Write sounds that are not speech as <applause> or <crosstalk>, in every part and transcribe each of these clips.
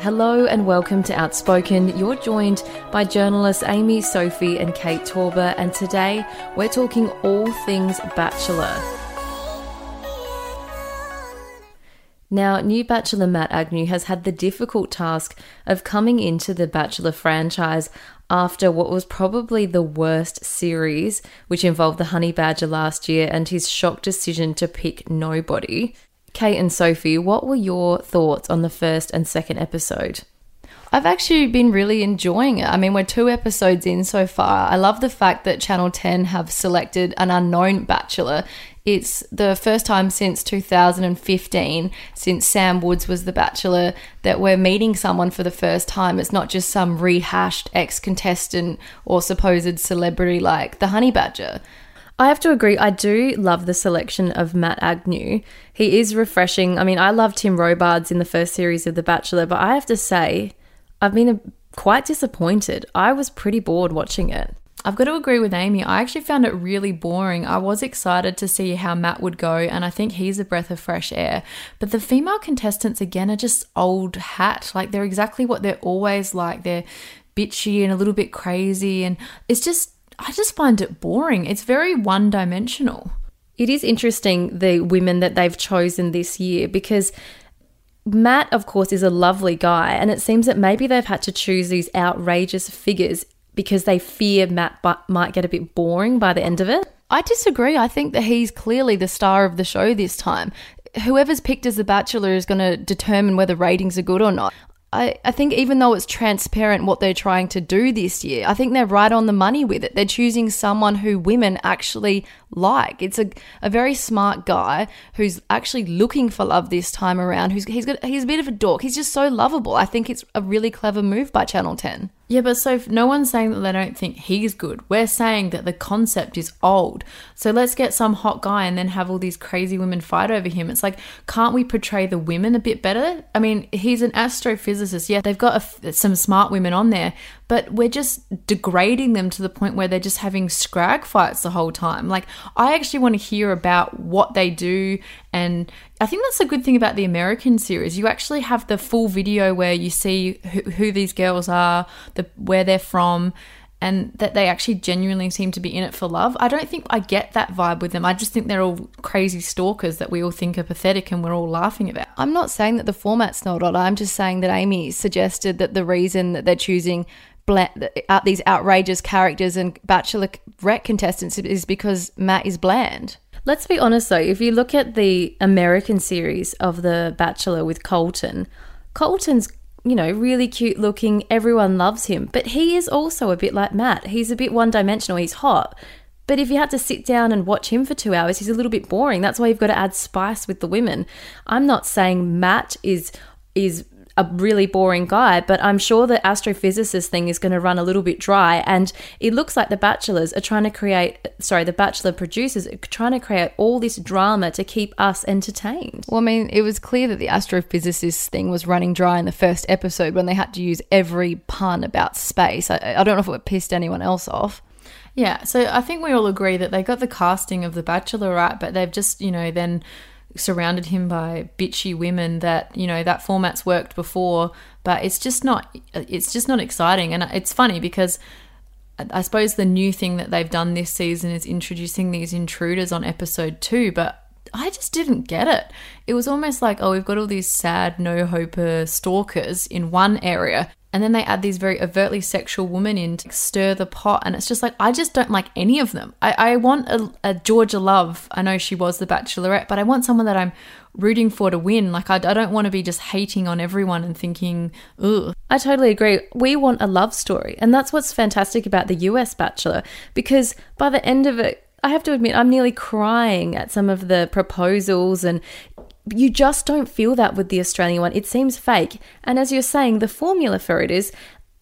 Hello and welcome to Outspoken. You're joined by journalists Amy, Sophie, and Kate Torber, and today we're talking all things Bachelor. Now, new Bachelor Matt Agnew has had the difficult task of coming into the Bachelor franchise after what was probably the worst series, which involved the Honey Badger last year, and his shock decision to pick nobody. Kate and Sophie, what were your thoughts on the first and second episode? I've actually been really enjoying it. I mean, we're two episodes in so far. I love the fact that Channel 10 have selected an unknown bachelor. It's the first time since 2015, since Sam Woods was the bachelor, that we're meeting someone for the first time. It's not just some rehashed ex contestant or supposed celebrity like the Honey Badger. I have to agree, I do love the selection of Matt Agnew. He is refreshing. I mean, I loved Tim Robards in the first series of The Bachelor, but I have to say, I've been a, quite disappointed. I was pretty bored watching it. I've got to agree with Amy. I actually found it really boring. I was excited to see how Matt would go, and I think he's a breath of fresh air. But the female contestants, again, are just old hat. Like, they're exactly what they're always like. They're bitchy and a little bit crazy, and it's just I just find it boring. It's very one dimensional. It is interesting the women that they've chosen this year because Matt, of course, is a lovely guy, and it seems that maybe they've had to choose these outrageous figures because they fear Matt might get a bit boring by the end of it. I disagree. I think that he's clearly the star of the show this time. Whoever's picked as the Bachelor is going to determine whether ratings are good or not. I, I think even though it's transparent what they're trying to do this year, I think they're right on the money with it. They're choosing someone who women actually like. It's a, a very smart guy who's actually looking for love this time around. Who's he's got he's a bit of a dork. He's just so lovable. I think it's a really clever move by Channel 10. Yeah, but so no one's saying that they don't think he's good. We're saying that the concept is old. So let's get some hot guy and then have all these crazy women fight over him. It's like, can't we portray the women a bit better? I mean, he's an astrophysicist. Yeah, they've got a, some smart women on there, but we're just degrading them to the point where they're just having scrag fights the whole time. Like, I actually want to hear about what they do. And I think that's a good thing about the American series. You actually have the full video where you see who, who these girls are, the where they're from, and that they actually genuinely seem to be in it for love. I don't think I get that vibe with them. I just think they're all crazy stalkers that we all think are pathetic and we're all laughing about. I'm not saying that the format's not odd. I'm just saying that Amy suggested that the reason that they're choosing uh, these outrageous characters and bachelor bachelorette contestants is because Matt is bland. Let's be honest though, if you look at the American series of The Bachelor with Colton, Colton's you know, really cute looking, everyone loves him, but he is also a bit like Matt. He's a bit one dimensional, he's hot. But if you had to sit down and watch him for two hours, he's a little bit boring. That's why you've got to add spice with the women. I'm not saying Matt is is a really boring guy, but I'm sure the astrophysicist thing is going to run a little bit dry. And it looks like the bachelors are trying to create, sorry, the bachelor producers are trying to create all this drama to keep us entertained. Well, I mean, it was clear that the astrophysicist thing was running dry in the first episode when they had to use every pun about space. I, I don't know if it pissed anyone else off. Yeah, so I think we all agree that they got the casting of The Bachelor right, but they've just, you know, then surrounded him by bitchy women that you know that format's worked before but it's just not it's just not exciting and it's funny because I suppose the new thing that they've done this season is introducing these intruders on episode 2 but I just didn't get it. It was almost like, oh, we've got all these sad, no hoper stalkers in one area, and then they add these very overtly sexual women in to stir the pot. And it's just like, I just don't like any of them. I, I want a, a, Georgia Love. I know she was the bachelorette, but I want someone that I'm rooting for to win. Like, I, I don't want to be just hating on everyone and thinking, ugh. I totally agree. We want a love story. And that's what's fantastic about the US Bachelor, because by the end of it, I have to admit, I'm nearly crying at some of the proposals and you just don't feel that with the Australian one. It seems fake. And as you're saying, the formula for it is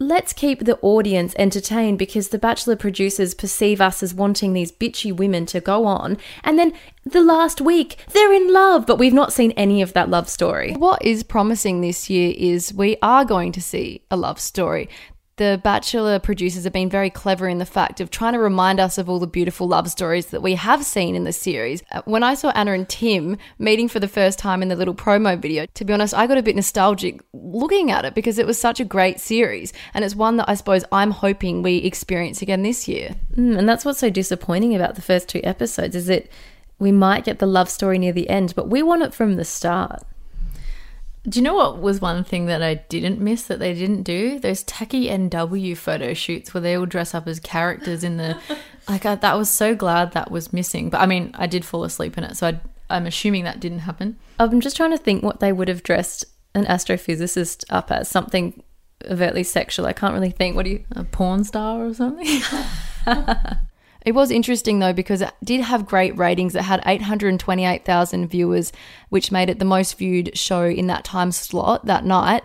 let's keep the audience entertained because the Bachelor producers perceive us as wanting these bitchy women to go on. And then the last week, they're in love, but we've not seen any of that love story. What is promising this year is we are going to see a love story the Bachelor producers have been very clever in the fact of trying to remind us of all the beautiful love stories that we have seen in the series. Uh, When I saw Anna and Tim meeting for the first time in the little promo video, to be honest, I got a bit nostalgic looking at it because it was such a great series. And it's one that I suppose I'm hoping we experience again this year. Mm, and that's what's so disappointing about the first two episodes is that we might get the love story near the end, but we want it from the start. Do you know what was one thing that I didn't miss that they didn't do? Those tacky NW photo shoots where they all dress up as characters in the. <laughs> like, I, that was so glad that was missing. But I mean, I did fall asleep in it, so I, I'm assuming that didn't happen. I'm just trying to think what they would have dressed an astrophysicist up as something overtly sexual. I can't really think. What do you? A porn star or something? <laughs> <laughs> It was interesting though because it did have great ratings. It had 828,000 viewers, which made it the most viewed show in that time slot that night.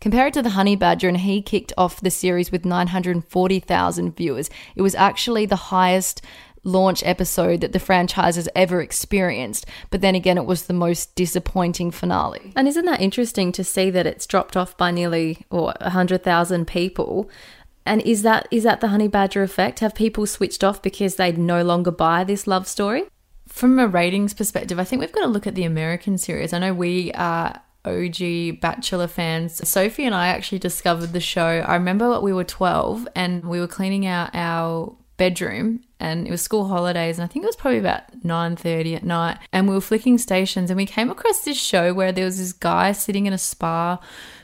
Compare it to the Honey Badger, and he kicked off the series with 940,000 viewers. It was actually the highest launch episode that the franchise has ever experienced. But then again, it was the most disappointing finale. And isn't that interesting to see that it's dropped off by nearly or hundred thousand people? And is that is that the honey badger effect? Have people switched off because they no longer buy this love story? From a ratings perspective, I think we've got to look at the American series. I know we are OG Bachelor fans. Sophie and I actually discovered the show. I remember we were 12 and we were cleaning out our bedroom and it was school holidays and I think it was probably about 9:30 at night and we were flicking stations and we came across this show where there was this guy sitting in a spa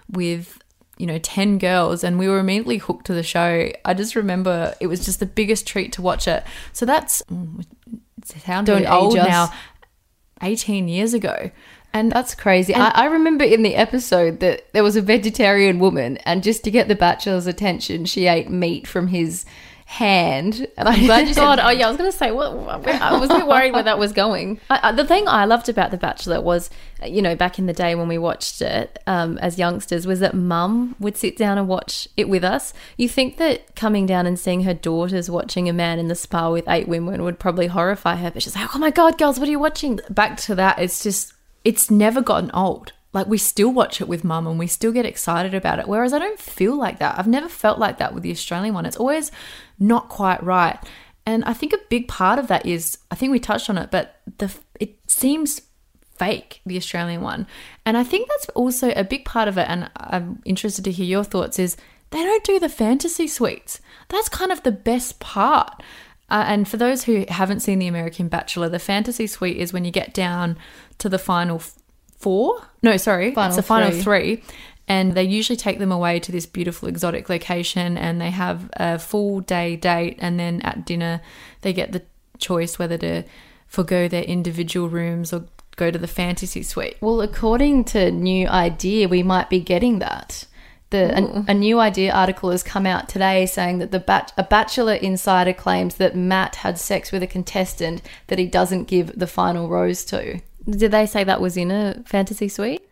with you know 10 girls and we were immediately hooked to the show. I just remember it was just the biggest treat to watch it. So that's mm, it sounds Don't really old us. now. 18 years ago. And That's crazy. I, I remember in the episode that there was a vegetarian woman, and just to get the bachelor's attention, she ate meat from his hand. And I'm glad you said oh yeah, I was going to say what I was a bit worried where that was going. I, I, the thing I loved about The Bachelor was, you know, back in the day when we watched it um, as youngsters, was that Mum would sit down and watch it with us. You think that coming down and seeing her daughters watching a man in the spa with eight women would probably horrify her, but she's like, "Oh my God, girls, what are you watching?" back to that, it's just, it's never gotten old. Like, we still watch it with mum and we still get excited about it. Whereas I don't feel like that. I've never felt like that with the Australian one. It's always not quite right. And I think a big part of that is, I think we touched on it, but the it seems fake, the Australian one. And I think that's also a big part of it. And I'm interested to hear your thoughts is they don't do the fantasy suites. That's kind of the best part. Uh, and for those who haven't seen The American Bachelor, the fantasy suite is when you get down to the final f- four. No, sorry, Final it's the final three. three. And they usually take them away to this beautiful exotic location and they have a full day date. And then at dinner, they get the choice whether to forego their individual rooms or go to the fantasy suite. Well, according to New Idea, we might be getting that. The a, a New Idea article has come out today saying that the bat, a Bachelor insider claims that Matt had sex with a contestant that he doesn't give the final rose to. Did they say that was in a fantasy suite?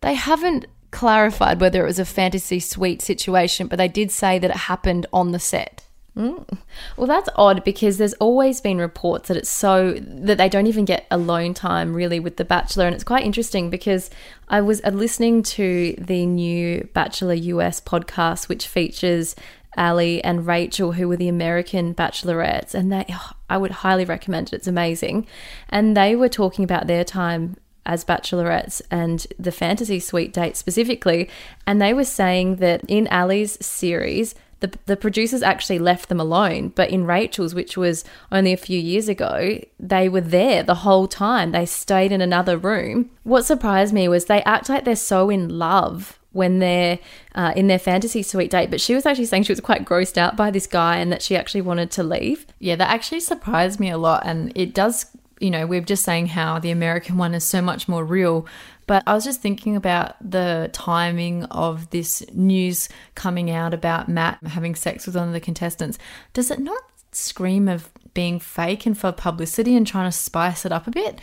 They haven't clarified whether it was a fantasy suite situation, but they did say that it happened on the set. Well, that's odd because there's always been reports that it's so that they don't even get alone time really with The Bachelor. And it's quite interesting because I was uh, listening to the new Bachelor US podcast, which features Ali and Rachel, who were the American bachelorettes. And they, oh, I would highly recommend it. It's amazing. And they were talking about their time as bachelorettes and the fantasy suite date specifically. And they were saying that in Ali's series, the, the producers actually left them alone. But in Rachel's, which was only a few years ago, they were there the whole time. They stayed in another room. What surprised me was they act like they're so in love when they're uh, in their fantasy suite date. But she was actually saying she was quite grossed out by this guy and that she actually wanted to leave. Yeah, that actually surprised me a lot. And it does, you know, we're just saying how the American one is so much more real. But I was just thinking about the timing of this news coming out about Matt having sex with one of the contestants. Does it not scream of being fake and for publicity and trying to spice it up a bit?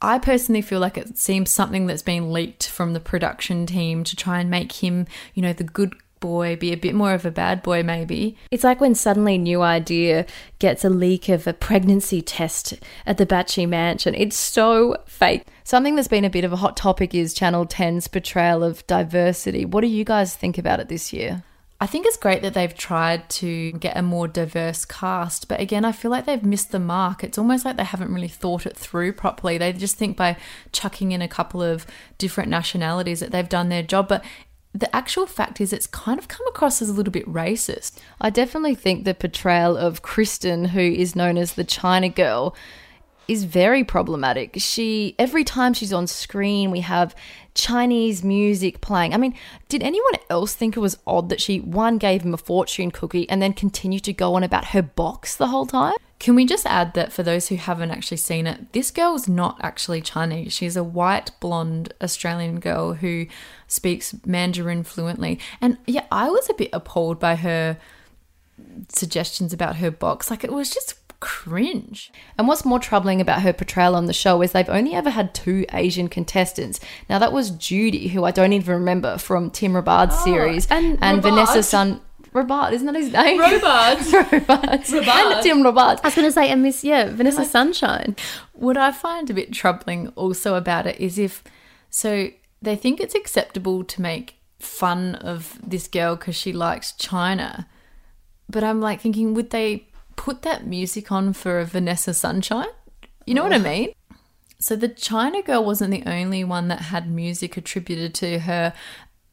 I personally feel like it seems something that's been leaked from the production team to try and make him, you know, the good boy, be a bit more of a bad boy, maybe. It's like when suddenly New Idea gets a leak of a pregnancy test at the Bachie Mansion. It's so fake. Something that's been a bit of a hot topic is Channel 10's portrayal of diversity. What do you guys think about it this year? I think it's great that they've tried to get a more diverse cast, but again, I feel like they've missed the mark. It's almost like they haven't really thought it through properly. They just think by chucking in a couple of different nationalities that they've done their job, but the actual fact is it's kind of come across as a little bit racist. I definitely think the portrayal of Kristen, who is known as the China girl, is very problematic. She every time she's on screen, we have Chinese music playing. I mean, did anyone else think it was odd that she one gave him a fortune cookie and then continued to go on about her box the whole time? Can we just add that for those who haven't actually seen it, this girl's not actually Chinese. She's a white blonde Australian girl who speaks Mandarin fluently. And yeah, I was a bit appalled by her suggestions about her box. Like it was just cringe. And what's more troubling about her portrayal on the show is they've only ever had two Asian contestants. Now that was Judy, who I don't even remember from Tim Robards' ah, series, and and Robard. Vanessa Sun. Robard, isn't that his name? Robards. <laughs> Robards. And Tim Robards. I was going to say, and Miss, yeah, Vanessa Sunshine. What I find a bit troubling also about it is if so they think it's acceptable to make fun of this girl because she likes China. But I'm like thinking, would they put that music on for a Vanessa Sunshine? You know what I mean? So the China girl wasn't the only one that had music attributed to her.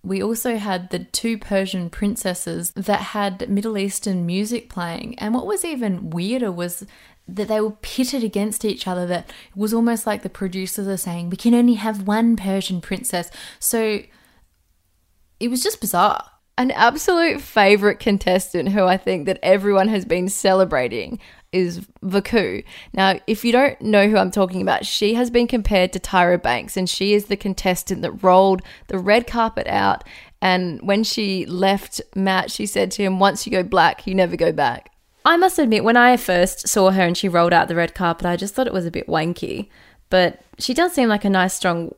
We also had the two Persian princesses that had Middle Eastern music playing. And what was even weirder was that they were pitted against each other. That it was almost like the producers are saying, we can only have one Persian princess. So it was just bizarre. An absolute favorite contestant who I think that everyone has been celebrating is Vaku. Now, if you don't know who I'm talking about, she has been compared to Tyra Banks, and she is the contestant that rolled the red carpet out. And when she left Matt, she said to him, Once you go black, you never go back. I must admit, when I first saw her and she rolled out the red carpet, I just thought it was a bit wanky. But she does seem like a nice, strong,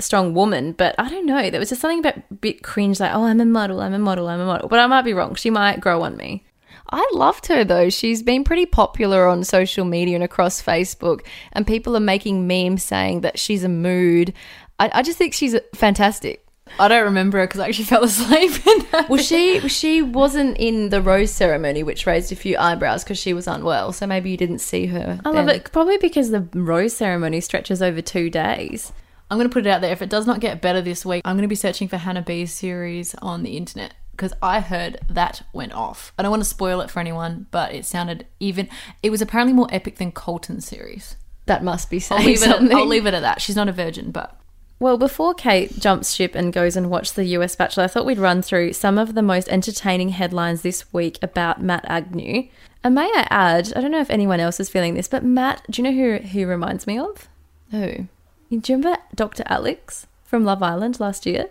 strong woman. But I don't know. There was just something about a bit cringe, like, oh, I'm a model, I'm a model, I'm a model. But I might be wrong. She might grow on me. I loved her though. She's been pretty popular on social media and across Facebook, and people are making memes saying that she's a mood. I, I just think she's fantastic. I don't remember her because I actually fell <laughs> asleep. In. Well, she she wasn't in the rose ceremony, which raised a few eyebrows because she was unwell. So maybe you didn't see her. I love it. Probably because the rose ceremony stretches over two days. I'm going to put it out there. If it does not get better this week, I'm going to be searching for Hannah B's series on the internet because I heard that went off. I don't want to spoil it for anyone, but it sounded even. It was apparently more epic than Colton's series. That must be saying I'll leave, it at, I'll leave it at that. She's not a virgin, but Well, before Kate jumps ship and goes and watch the US Bachelor, I thought we'd run through some of the most entertaining headlines this week about Matt Agnew. And may I add, I don't know if anyone else is feeling this, but Matt, do you know who he reminds me of? Who? Do you remember Dr. Alex from Love Island last year?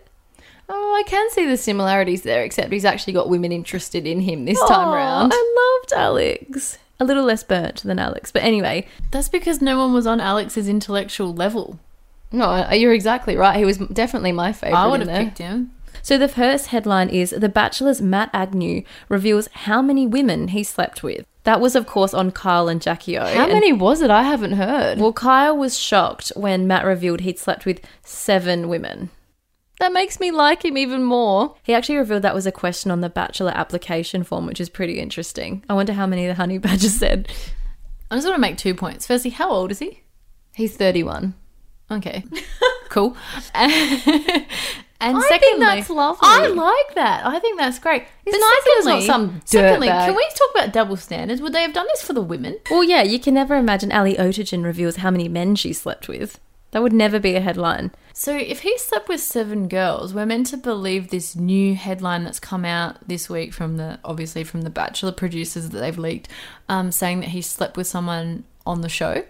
Oh, I can see the similarities there, except he's actually got women interested in him this time Aw, round. I loved Alex. A little less burnt than Alex. But anyway, that's because no one was on Alex's intellectual level. No, you're exactly right. He was definitely my favorite. I would have picked him. so the first headline is The Bachelor's Matt Agnew reveals how many women he slept with. That was, of course, on Kyle and Jackie O. How And- many was it? I haven't heard. Well, Kyle was shocked when Matt revealed he'd slept with seven women. that makes me like him even more. He actually revealed that was a question on the Bachelor application form, which is pretty interesting. I wonder how many the honey badger <laughs> said. I just want to make two points. Firstly, how old is he? He's 31. Okay, <laughs> cool. And I secondly, think that's lovely. I like that. I think that's great. It's But nice that it's not secondly- some Secondly, dirtbag. can we talk about double standards? Would they have done this for the women? Well, yeah, you can never imagine Ali Oetjen reveals how many men she slept with. That would never be a headline. So if he slept with seven girls, we're meant to believe this new headline that's come out this week from the obviously from the Bachelor producers that they've leaked, um, saying that he slept with someone on the show.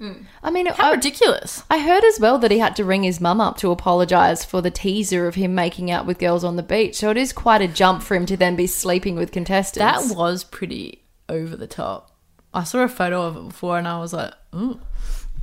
Mm. I mean, How I, ridiculous! I heard as well that he had to ring his mum up to apologise for the teaser of him making out with girls on the beach. So it is quite a jump for him to then be sleeping with contestants. That was pretty over the top. I saw a photo of it before, and I was like, "Ooh."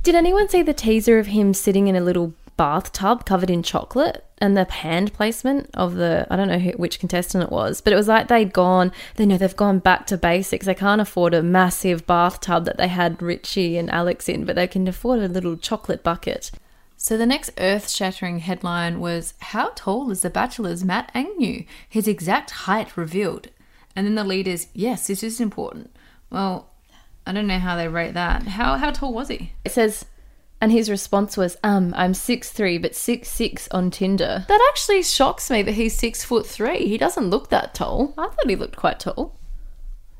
Did anyone see the teaser of him sitting in a little bathtub covered in chocolate and the hand placement of the I don't know who, which contestant it was, but it was like they'd gone they know they've gone back to basics. They can't afford a massive bathtub that they had Richie and Alex in, but they can afford a little chocolate bucket. So the next earth-shattering headline was How tall is the Bachelor's Matt Agnew? His exact height revealed. And then the lead is, Yes, this is important. Well, I don't know how they rate that. How how tall was he? It says, and his response was, um, I'm six three, but six six on Tinder. That actually shocks me that he's six foot three. He doesn't look that tall. I thought he looked quite tall.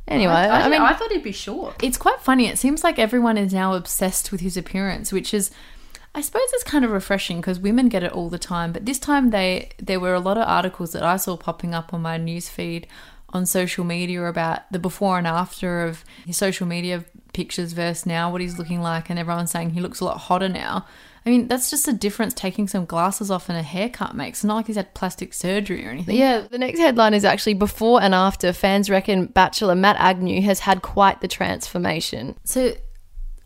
Anyway, I, mean, I thought he'd be short. It's quite funny. It seems like everyone is now obsessed with his appearance, which is I suppose it's kind of refreshing because women get it all the time. But this time they there were a lot of articles that I saw popping up on my newsfeed on social media about the before and after of his social media pictures versus now what he's looking like and everyone's saying he looks a lot hotter now. I mean, that's just a difference taking some glasses off and a haircut makes. It's not like he's had plastic surgery or anything. yeah, the next headline is actually before and after. Fans reckon Bachelor Matt Agnew has had quite the transformation. So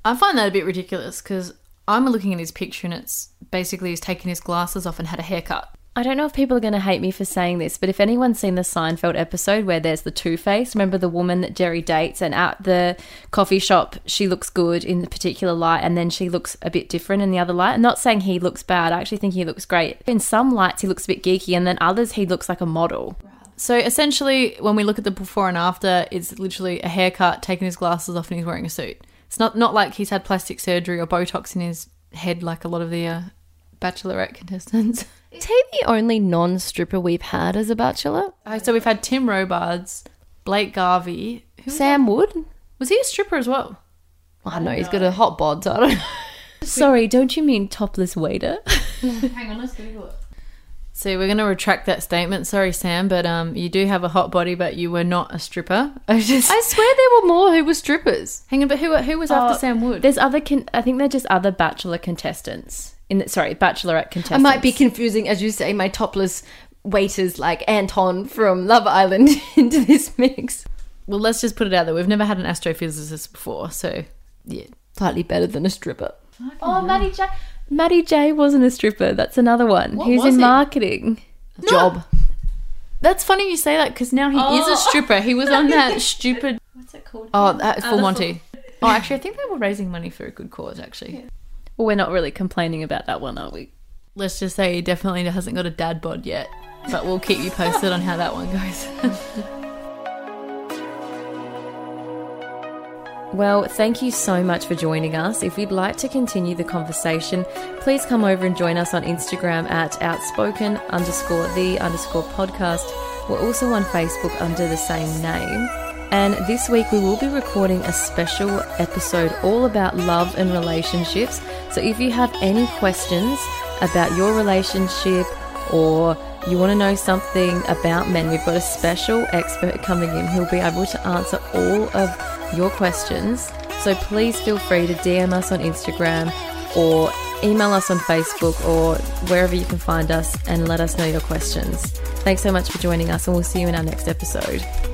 I find that a bit ridiculous because I'm looking at his picture and it's basically he's taken his glasses off and had a haircut. I don't know if people are going to hate me for saying this, but if anyone's seen the Seinfeld episode where there's the Two Face, remember the woman that Jerry dates, and at the coffee shop, she looks good in the particular light, and then she looks a bit different in the other light. I'm not saying he looks bad, I actually think he looks great. In some lights, he looks a bit geeky, and then others, he looks like a model. So essentially, when we look at the before and after, it's literally a haircut, taking his glasses off, and he's wearing a suit. It's not not like he's had plastic surgery or Botox in his head like a lot of the uh, Bachelorette contestants. <laughs> Is he the only non stripper we've had as a Bachelor? Uh, so we've had Tim Robards, Blake Garvey. Who was, Sam Wood? was he a stripper as well? I don't know, he's got a hot bod, so I don't know. <laughs> Sorry, don't you mean topless waiter? <laughs> Hang on, let's Google it. So we're going to retract that statement. Sorry, Sam, but um, you do have a hot body, but you were not a stripper. <laughs> I just I swear there were more who were strippers. hang on. But who who was after Oh, Sam Wood? There's other, con- I think they're just other Bachelor contestants. In the, sorry, Bachelorette contestant. I might be confusing, as you say, my topless waiters like Anton from Love Island <laughs> into this mix. Well, let's just put it out there. We've never had an astrophysicist before, so yeah. Slightly better than a stripper. Oh, Matty J. Matty J wasn't a stripper. That's another one. What he was, was in he? marketing. Job. That's funny you say that because now he is a oh. stripper. He was on that <laughs> stupid. What's it called? Oh, that Full Monty. Oh, actually, I think they were raising money for a good cause. Actually, Well, we're not really complaining about that one, are we? let's just say he definitely hasn't got a dad bod yet. But we'll keep you posted on how that one goes. <laughs> Well, thank you so much for joining us. If you'd like to continue the conversation, please come over and join us on Instagram at outspoken underscore the underscore podcast. We're also on Facebook under the same name. And this week we will be recording a special episode all about love and relationships. So if you have any questions about your relationship or you want to know something about men, we've got a special expert coming in who'll be able to answer all of your questions. So please feel free to DM us on Instagram or email us on Facebook or wherever you can find us and let us know your questions. Thanks so much for joining us, and we'll see you in our next episode.